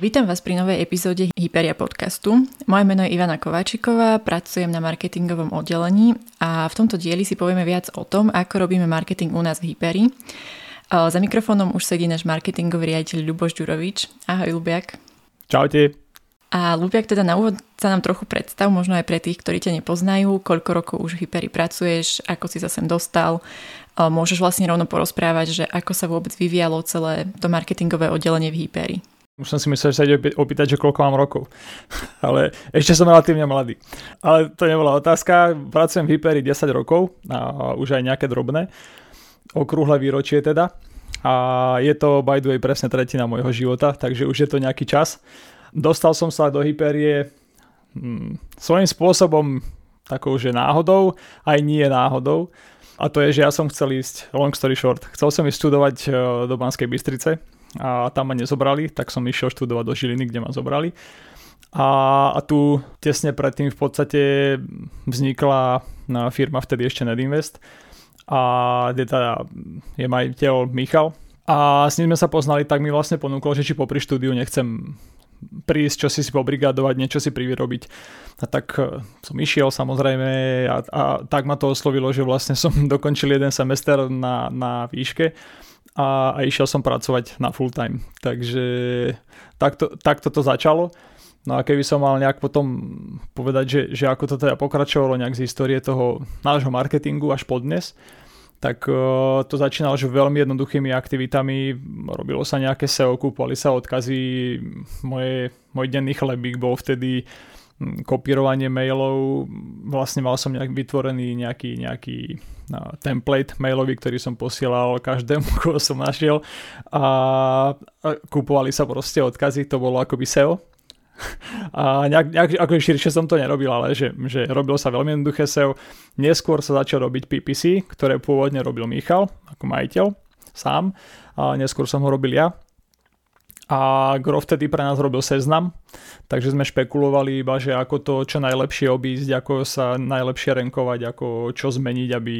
Vítam vás pri novej epizóde Hyperia podcastu. Moje meno je Ivana Kováčiková, pracujem na marketingovom oddelení a v tomto dieli si povieme viac o tom, ako robíme marketing u nás v Hyperi. Za mikrofónom už sedí náš marketingový riaditeľ Ľuboš Ďurovič. Ahoj, Lubiak. Čaute. A Lubiak, teda na úvod sa nám trochu predstav, možno aj pre tých, ktorí ťa nepoznajú, koľko rokov už v Hyperi pracuješ, ako si sa sem dostal. Môžeš vlastne rovno porozprávať, že ako sa vôbec vyvíjalo celé to marketingové oddelenie v Hyperi. Už som si myslel, že sa ide opýtať, že koľko mám rokov. Ale ešte som relatívne mladý. Ale to nebola otázka. Pracujem v Hyperi 10 rokov a už aj nejaké drobné. Okrúhle výročie teda. A je to by the way presne tretina môjho života, takže už je to nejaký čas. Dostal som sa do Hyperie hm, svojím spôsobom takou, že náhodou, aj nie náhodou. A to je, že ja som chcel ísť, long story short, chcel som ísť študovať eh, do Banskej Bystrice, a tam ma nezobrali, tak som išiel študovať do Žiliny, kde ma zobrali. A, a tu tesne predtým v podstate vznikla firma vtedy ešte Nedinvest a kde teda je majiteľ Michal a s ním sme sa poznali, tak mi vlastne ponúkol, že či popri štúdiu nechcem prísť, čo si si pobrigadovať, niečo si privyrobiť. A tak e, som išiel samozrejme a, a tak ma to oslovilo, že vlastne som dokončil jeden semester na, na výške a, išiel som pracovať na full time. Takže takto, takto to začalo. No a keby som mal nejak potom povedať, že, že ako to teda pokračovalo nejak z histórie toho nášho marketingu až po dnes, tak uh, to začínalo že veľmi jednoduchými aktivitami, robilo sa nejaké SEO, kúpovali sa odkazy, moje, môj denný chlebík bol vtedy kopírovanie mailov, vlastne mal som nejak vytvorený nejaký, nejaký template mailový, ktorý som posielal každému, koho som našiel a, kupovali sa proste odkazy, to bolo akoby SEO. A nejak, nejak ako širšie som to nerobil, ale že, že robil sa veľmi jednoduché SEO. Neskôr sa začal robiť PPC, ktoré pôvodne robil Michal ako majiteľ sám a neskôr som ho robil ja a Gro vtedy pre nás robil seznam, takže sme špekulovali iba, že ako to čo najlepšie obísť, ako sa najlepšie renkovať, ako čo zmeniť, aby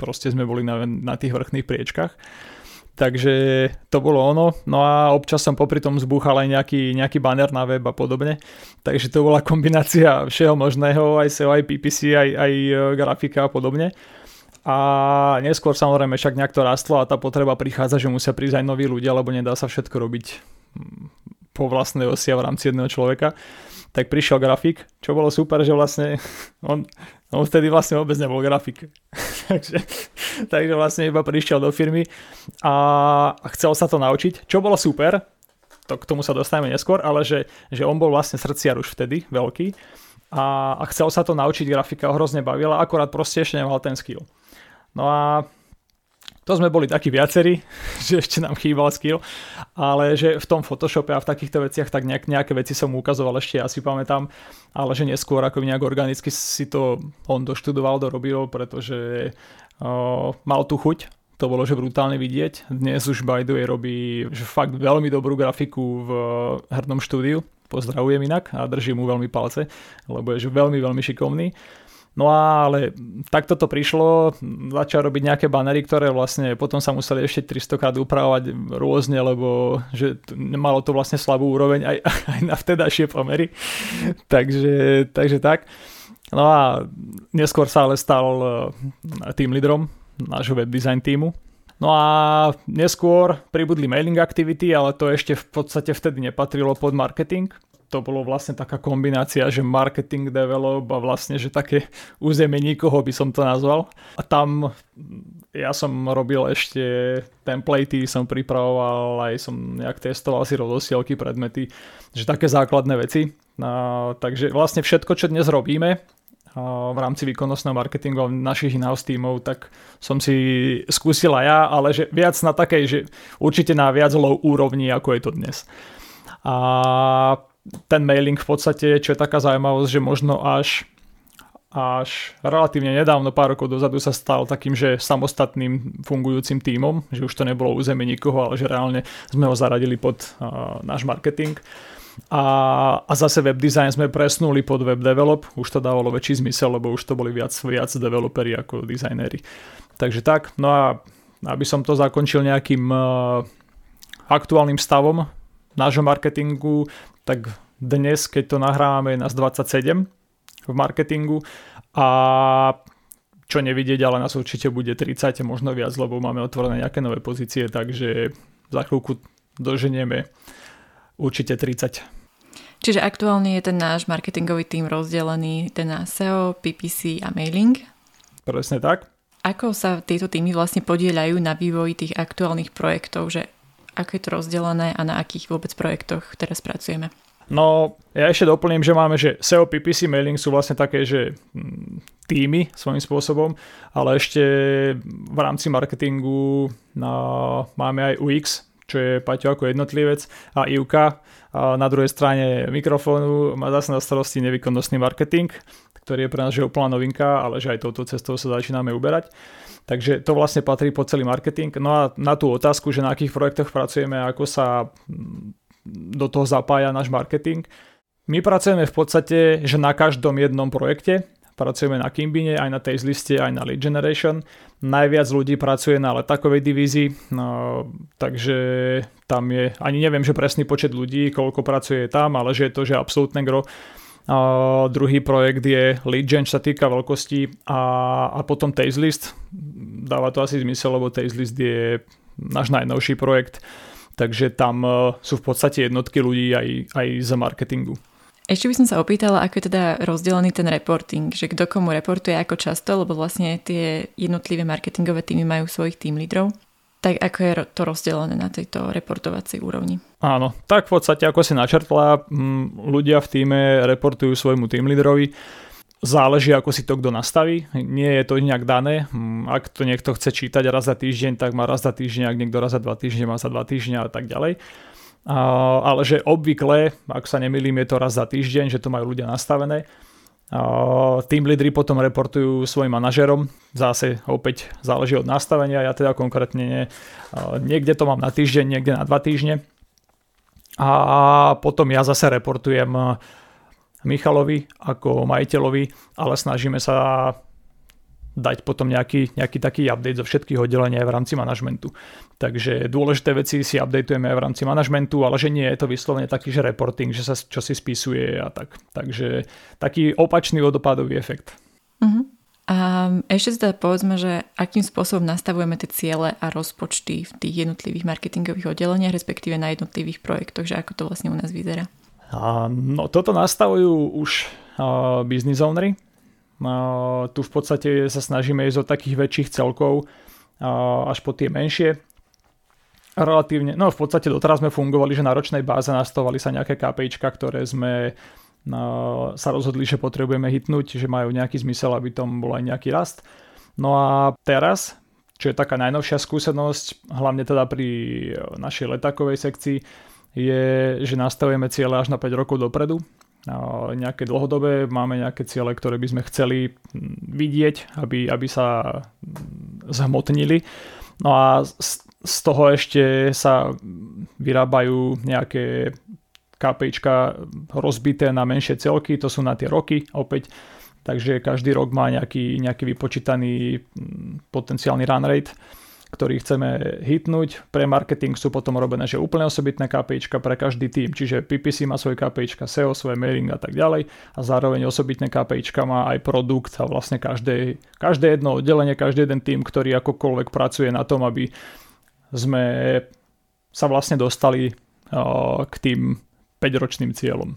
proste sme boli na, na tých vrchných priečkach. Takže to bolo ono. No a občas som popri tom zbúchal aj nejaký, nejaký banner na web a podobne. Takže to bola kombinácia všeho možného, aj SEO, aj PPC, aj, aj e, grafika a podobne. A neskôr samozrejme však nejak to rastlo a tá potreba prichádza, že musia prísť aj noví ľudia, lebo nedá sa všetko robiť po vlastnej osi a v rámci jedného človeka, tak prišiel grafik, čo bolo super, že vlastne on, on vtedy vlastne vôbec nebol grafik. takže, takže vlastne iba prišiel do firmy a chcel sa to naučiť, čo bolo super, to k tomu sa dostaneme neskôr, ale že, že on bol vlastne srdciar už vtedy, veľký a, a chcel sa to naučiť, grafika ho hrozne bavila, akorát proste ešte nemal ten skill. No a to sme boli takí viacerí, že ešte nám chýbal skill, ale že v tom Photoshope a v takýchto veciach tak nejak, nejaké veci som mu ukazoval ešte, ja si pamätám, ale že neskôr ako nejak organicky si to on doštudoval, dorobil, pretože uh, mal tu chuť, to bolo že brutálne vidieť. Dnes už by the way robí že fakt veľmi dobrú grafiku v hernom štúdiu, pozdravujem inak a držím mu veľmi palce, lebo je že veľmi, veľmi šikovný. No ale takto to prišlo, začal robiť nejaké banery, ktoré vlastne potom sa museli ešte 300 krát upravovať rôzne, lebo že malo to vlastne slabú úroveň aj, aj na vtedajšie pomery. takže, takže tak. No a neskôr sa ale stal eh, tým lídrom nášho web design týmu. No a neskôr pribudli mailing activity, ale to ešte v podstate vtedy nepatrilo pod marketing to bolo vlastne taká kombinácia, že marketing develop a vlastne, že také územie nikoho by som to nazval. A tam ja som robil ešte templatey, som pripravoval, aj som nejak testoval si rozosielky, predmety, že také základné veci. A, takže vlastne všetko, čo dnes robíme, v rámci výkonnostného marketingu našich in-house tímov, tak som si skúsila ja, ale že viac na takej, že určite na viac low úrovni, ako je to dnes. A ten mailing v podstate, čo je taká zaujímavosť, že možno až až relatívne nedávno, pár rokov dozadu sa stal takým, že samostatným fungujúcim tímom, že už to nebolo územie nikoho, ale že reálne sme ho zaradili pod uh, náš marketing. A, a zase web design sme presnuli pod web develop, už to dávalo väčší zmysel, lebo už to boli viac, viac developeri ako dizajnéri. Takže tak, no a aby som to zakončil nejakým uh, aktuálnym stavom nášho marketingu, tak dnes, keď to nahrávame, je nás 27 v marketingu a čo nevidieť, ale nás určite bude 30, možno viac, lebo máme otvorené nejaké nové pozície, takže za chvíľku doženieme určite 30. Čiže aktuálne je ten náš marketingový tým rozdelený ten na SEO, PPC a mailing. Presne tak. Ako sa tieto týmy vlastne podielajú na vývoji tých aktuálnych projektov, že ako je to rozdelené a na akých vôbec projektoch teraz pracujeme? No, ja ešte doplním, že máme, že SEO, PPC, mailing sú vlastne také, že mm, týmy svojím spôsobom, ale ešte v rámci marketingu no, máme aj UX, čo je Paťo ako jednotlivec a Ivka a na druhej strane mikrofónu má zase na starosti nevýkonnostný marketing, ktorý je pre nás že úplná novinka, ale že aj touto cestou sa začíname uberať. Takže to vlastne patrí po celý marketing. No a na tú otázku, že na akých projektoch pracujeme, ako sa do toho zapája náš marketing. My pracujeme v podstate, že na každom jednom projekte pracujeme na Kimbine, aj na tej liste, aj na lead generation. Najviac ľudí pracuje na letakovej divízii, no, takže tam je, ani neviem, že presný počet ľudí, koľko pracuje tam, ale že je to, že absolútne gro. A druhý projekt je lead gen, čo sa týka veľkosti a, a potom taste list. Dáva to asi zmysel, lebo taste list je náš najnovší projekt, takže tam e, sú v podstate jednotky ľudí aj, aj z marketingu. Ešte by som sa opýtala, ako je teda rozdelený ten reporting, že kto komu reportuje ako často, lebo vlastne tie jednotlivé marketingové týmy majú svojich tým lídrov. Tak ako je to rozdelené na tejto reportovacej úrovni? Áno, tak v podstate ako si načrtla, ľudia v týme reportujú svojmu tým lídrovi. Záleží, ako si to kto nastaví. Nie je to nejak dané. Ak to niekto chce čítať raz za týždeň, tak má raz za týždeň, ak niekto raz za dva týždne, má za dva týždňa a tak ďalej ale že obvykle, ak sa nemýlim, je to raz za týždeň, že to majú ľudia nastavené. Tým lídry potom reportujú svojim manažerom, zase opäť záleží od nastavenia, ja teda konkrétne niekde to mám na týždeň, niekde na dva týždne. A potom ja zase reportujem Michalovi ako majiteľovi, ale snažíme sa dať potom nejaký, nejaký taký update zo všetkých oddelení aj v rámci manažmentu. Takže dôležité veci si updateujeme aj v rámci manažmentu, ale že nie je to vyslovene taký, že reporting, že sa čo si spisuje a tak. Takže taký opačný vodopadový efekt. Uh-huh. A ešte teda povedzme, že akým spôsobom nastavujeme tie ciele a rozpočty v tých jednotlivých marketingových oddeleniach, respektíve na jednotlivých projektoch, že ako to vlastne u nás vyzerá. A, no toto nastavujú už uh, business ownery, tu v podstate sa snažíme ísť od takých väčších celkov až po tie menšie. Relatívne, no v podstate doteraz sme fungovali, že na ročnej báze nastavovali sa nejaké KPIčka, ktoré sme sa rozhodli, že potrebujeme hitnúť, že majú nejaký zmysel, aby tom bol aj nejaký rast. No a teraz, čo je taká najnovšia skúsenosť, hlavne teda pri našej letákovej sekcii, je, že nastavujeme cieľe až na 5 rokov dopredu nejaké dlhodobé, máme nejaké ciele, ktoré by sme chceli vidieť, aby, aby sa zhmotnili. No a z, z toho ešte sa vyrábajú nejaké KPIčka rozbité na menšie celky, to sú na tie roky opäť, takže každý rok má nejaký, nejaký vypočítaný potenciálny run rate ktorý chceme hitnúť. Pre marketing sú potom robené, že úplne osobitné KPIčka pre každý tým, čiže PPC má svoje KPIčka, SEO, svoje mailing a tak ďalej a zároveň osobitné KPIčka má aj produkt a vlastne každé, každé jedno oddelenie, každý jeden tým, ktorý akokoľvek pracuje na tom, aby sme sa vlastne dostali k tým 5-ročným cieľom.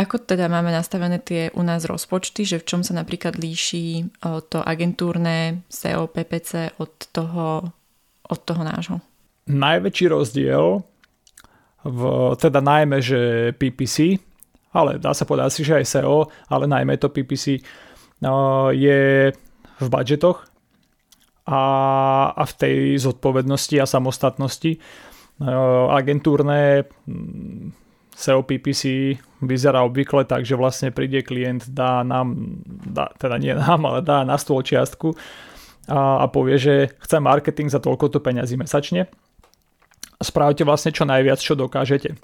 Ako teda máme nastavené tie u nás rozpočty, že v čom sa napríklad líši to agentúrne SEO, PPC od toho, od toho nášho? Najväčší rozdiel, v, teda najmä, že PPC, ale dá sa povedať si, že aj SEO, ale najmä to PPC, je v budžetoch a, a v tej zodpovednosti a samostatnosti. Agentúrne SEO PPC vyzerá obvykle tak, že vlastne príde klient, dá nám, dá, teda nie nám, ale dá na stôl čiastku a, a povie, že chce marketing za toľko to peňazí mesačne. Spravte vlastne čo najviac, čo dokážete.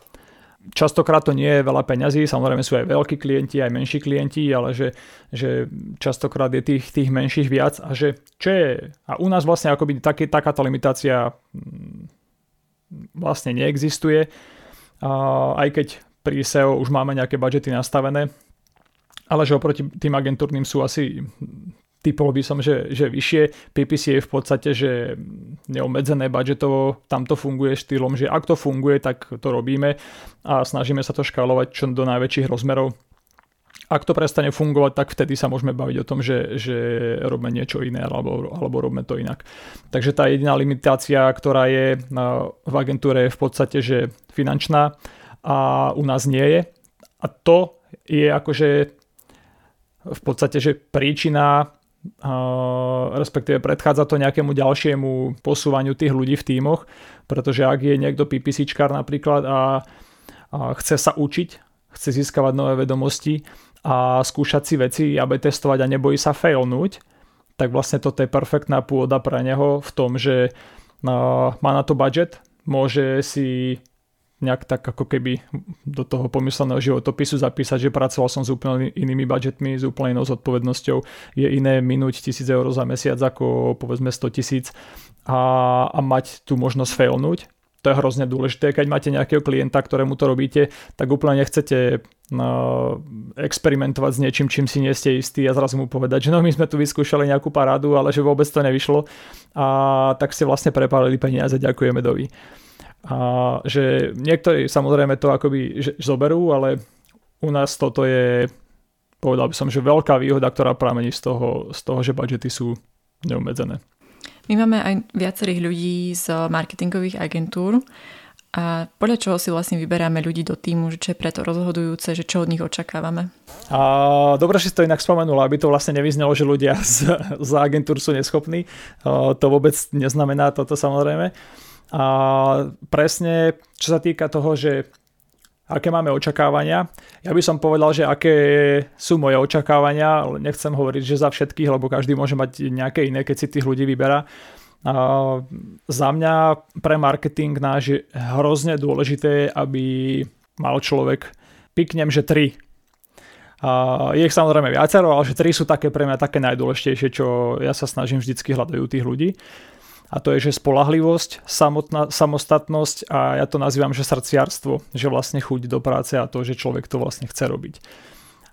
Častokrát to nie je veľa peňazí, samozrejme sú aj veľkí klienti, aj menší klienti, ale že, že častokrát je tých, tých menších viac a že čo je, a u nás vlastne akoby taký, takáto limitácia mm, vlastne neexistuje, aj keď pri SEO už máme nejaké budžety nastavené, ale že oproti tým agentúrnym sú asi typol by som, že, že vyššie. PPC je v podstate, že neobmedzené budžetovo, tam to funguje štýlom, že ak to funguje, tak to robíme a snažíme sa to škálovať čo do najväčších rozmerov. Ak to prestane fungovať, tak vtedy sa môžeme baviť o tom, že, že robíme niečo iné alebo, alebo robíme to inak. Takže tá jediná limitácia, ktorá je v agentúre je v podstate, že finančná a u nás nie je. A to je akože v podstate, že príčina respektíve predchádza to nejakému ďalšiemu posúvaniu tých ľudí v tímoch, pretože ak je niekto PPCčkár napríklad a, a chce sa učiť, chce získavať nové vedomosti a skúšať si veci, aby testovať a nebojí sa failnúť, tak vlastne toto je perfektná pôda pre neho v tom, že má na to budget, môže si nejak tak ako keby do toho pomysleného životopisu zapísať, že pracoval som s úplne inými budžetmi, s úplne inou zodpovednosťou. Je iné minúť 1000 eur za mesiac ako povedzme 100 tisíc a, a mať tú možnosť failnúť. To je hrozne dôležité, keď máte nejakého klienta, ktorému to robíte, tak úplne nechcete no, experimentovať s niečím, čím si nie ste istí a zrazu mu povedať, že no my sme tu vyskúšali nejakú parádu, ale že vôbec to nevyšlo a tak ste vlastne prepálili peniaze, ďakujeme dovi. A že niektorí samozrejme to akoby zoberú, ale u nás toto je, povedal by som, že veľká výhoda, ktorá pramení z toho, z toho že budžety sú neobmedzené. My máme aj viacerých ľudí z marketingových agentúr a podľa čoho si vlastne vyberáme ľudí do týmu, že čo je preto rozhodujúce, že čo od nich očakávame? A, dobre, si to inak spomenula, aby to vlastne nevyznelo, že ľudia z, z agentúr sú neschopní. A, to vôbec neznamená toto samozrejme. A presne, čo sa týka toho, že aké máme očakávania. Ja by som povedal, že aké sú moje očakávania, ale nechcem hovoriť, že za všetkých, lebo každý môže mať nejaké iné, keď si tých ľudí vyberá. A za mňa pre marketing náš je hrozne dôležité, aby mal človek, piknem, že tri. A je ich samozrejme viacero, ale že tri sú také pre mňa také najdôležitejšie, čo ja sa snažím vždycky hľadať u tých ľudí a to je, že spolahlivosť, samotná, samostatnosť a ja to nazývam, že srdciarstvo, že vlastne chuť do práce a to, že človek to vlastne chce robiť.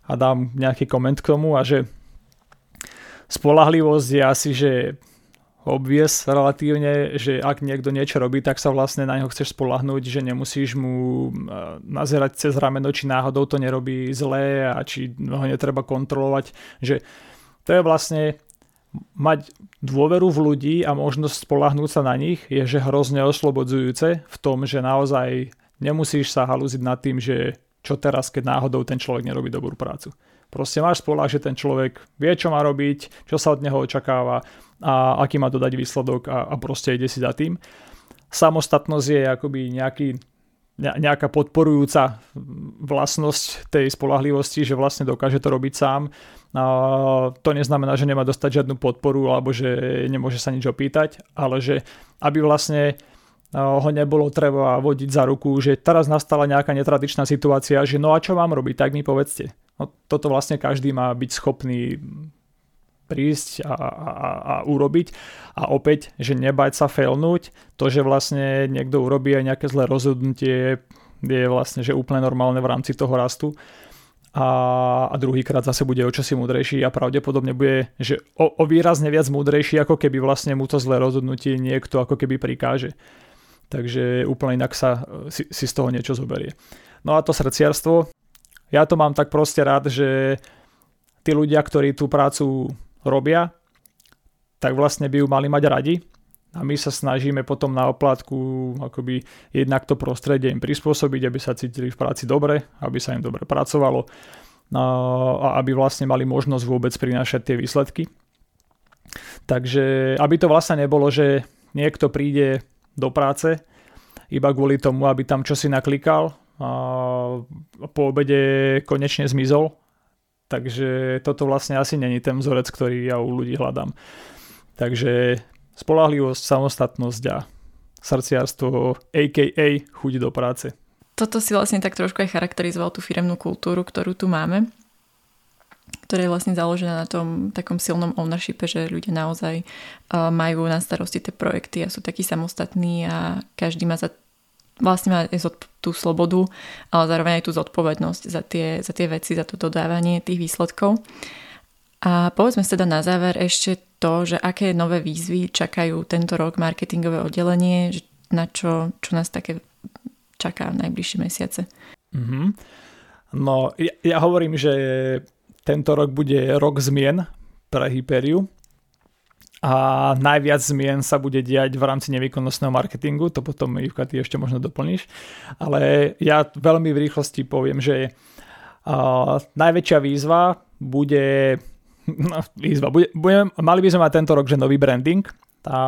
A dám nejaký koment k tomu a že spolahlivosť je asi, že obvies relatívne, že ak niekto niečo robí, tak sa vlastne na neho chceš spolahnúť, že nemusíš mu nazerať cez rameno, či náhodou to nerobí zlé a či ho netreba kontrolovať, že to je vlastne mať dôveru v ľudí a možnosť spolahnúť sa na nich je že hrozne oslobodzujúce v tom, že naozaj nemusíš sa halúziť nad tým, že čo teraz, keď náhodou ten človek nerobí dobrú prácu. Proste máš spolah, že ten človek vie, čo má robiť, čo sa od neho očakáva a aký má dodať výsledok a, a proste ide si za tým. Samostatnosť je akoby nejaký nejaká podporujúca vlastnosť tej spolahlivosti, že vlastne dokáže to robiť sám. To neznamená, že nemá dostať žiadnu podporu alebo že nemôže sa nič opýtať, ale že aby vlastne ho nebolo treba vodiť za ruku, že teraz nastala nejaká netradičná situácia, že no a čo mám robiť, tak mi povedzte. No, toto vlastne každý má byť schopný prísť a, a, a urobiť. A opäť, že nebať sa failnúť, to, že vlastne niekto urobí aj nejaké zlé rozhodnutie, je vlastne že úplne normálne v rámci toho rastu. A, a druhýkrát zase bude o čosi múdrejší a pravdepodobne bude, že o, o výrazne viac múdrejší, ako keby vlastne mu to zlé rozhodnutie niekto ako keby prikáže. Takže úplne inak sa si, si z toho niečo zoberie. No a to srdciarstvo, ja to mám tak proste rád, že tí ľudia, ktorí tú prácu robia, tak vlastne by ju mali mať radi. A my sa snažíme potom na oplátku akoby jednak to prostredie im prispôsobiť, aby sa cítili v práci dobre, aby sa im dobre pracovalo a aby vlastne mali možnosť vôbec prinášať tie výsledky. Takže aby to vlastne nebolo, že niekto príde do práce iba kvôli tomu, aby tam čosi naklikal a po obede konečne zmizol Takže toto vlastne asi není ten vzorec, ktorý ja u ľudí hľadám. Takže spolahlivosť, samostatnosť a srdciarstvo, a.k.a. chuť do práce. Toto si vlastne tak trošku aj charakterizoval tú firemnú kultúru, ktorú tu máme, ktorá je vlastne založená na tom takom silnom ownershipe, že ľudia naozaj majú na starosti tie projekty a sú takí samostatní a každý má za vlastne má tú slobodu, ale zároveň aj tú zodpovednosť za tie, za tie veci, za to dodávanie tých výsledkov. A povedzme si teda na záver ešte to, že aké nové výzvy čakajú tento rok marketingové oddelenie, na čo, čo nás také čaká v najbližšie mesiace. Mm-hmm. No, ja, ja hovorím, že tento rok bude rok zmien pre Hyperiu a najviac zmien sa bude diať v rámci nevýkonnostného marketingu, to potom Ivka ty ešte možno doplníš, ale ja veľmi v rýchlosti poviem, že uh, najväčšia výzva bude, no, výzva, bude, budem, mali by sme mať tento rok, že nový branding, a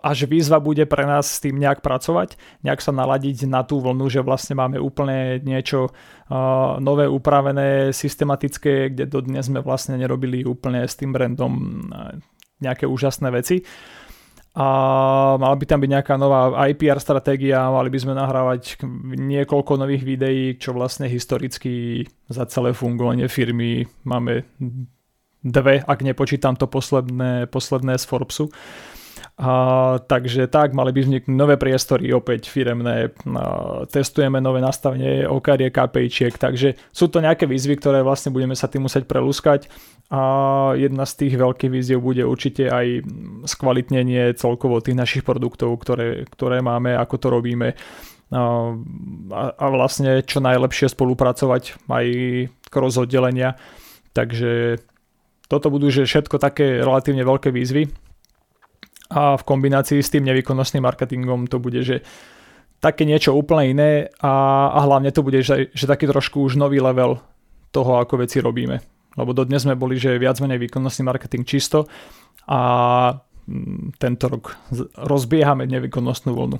až výzva bude pre nás s tým nejak pracovať, nejak sa naladiť na tú vlnu, že vlastne máme úplne niečo uh, nové, upravené, systematické, kde dodnes sme vlastne nerobili úplne s tým brandom nejaké úžasné veci. A mala by tam byť nejaká nová IPR stratégia, mali by sme nahrávať niekoľko nových videí, čo vlastne historicky za celé fungovanie firmy máme dve, ak nepočítam to posledné, posledné z Forbesu. A, takže tak, mali by vzniknúť nové priestory, opäť firemné, a, testujeme nové nastavenie OKR KPIčiek, takže sú to nejaké výzvy, ktoré vlastne budeme sa tým musieť prelúskať. A jedna z tých veľkých výziev bude určite aj skvalitnenie celkovo tých našich produktov, ktoré, ktoré máme, ako to robíme. A, a vlastne čo najlepšie spolupracovať aj cross oddelenia. Takže toto budú že všetko také relatívne veľké výzvy, a v kombinácii s tým nevýkonnostným marketingom to bude, že také niečo úplne iné a, a hlavne to bude, že, že taký trošku už nový level toho, ako veci robíme. Lebo dodnes sme boli, že viac menej výkonnostný marketing čisto a mm, tento rok rozbiehame nevýkonnostnú vlnu.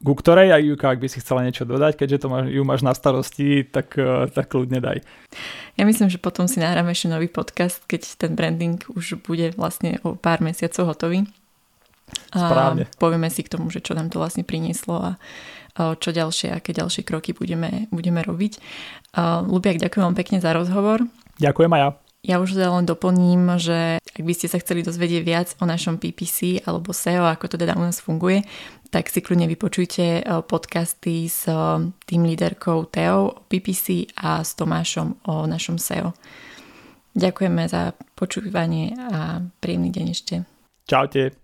Ku ktorej aj Juka, ak by si chcela niečo dodať, keďže to máš, ju máš na starosti, tak, eh, tak kľudne daj. Ja myslím, že potom si nahráme ešte nový podcast, keď ten branding už bude vlastne o pár mesiacov hotový. Správne. A povieme si k tomu, že čo nám to vlastne prinieslo a čo ďalšie, aké ďalšie kroky budeme, budeme robiť. Lubiak, ďakujem vám pekne za rozhovor. Ďakujem aj ja. Ja už len doplním, že ak by ste sa chceli dozvedieť viac o našom PPC alebo SEO, ako to teda u nás funguje, tak si kľudne vypočujte podcasty s tým líderkou Teo o PPC a s Tomášom o našom SEO. Ďakujeme za počúvanie a príjemný deň ešte. Čaute.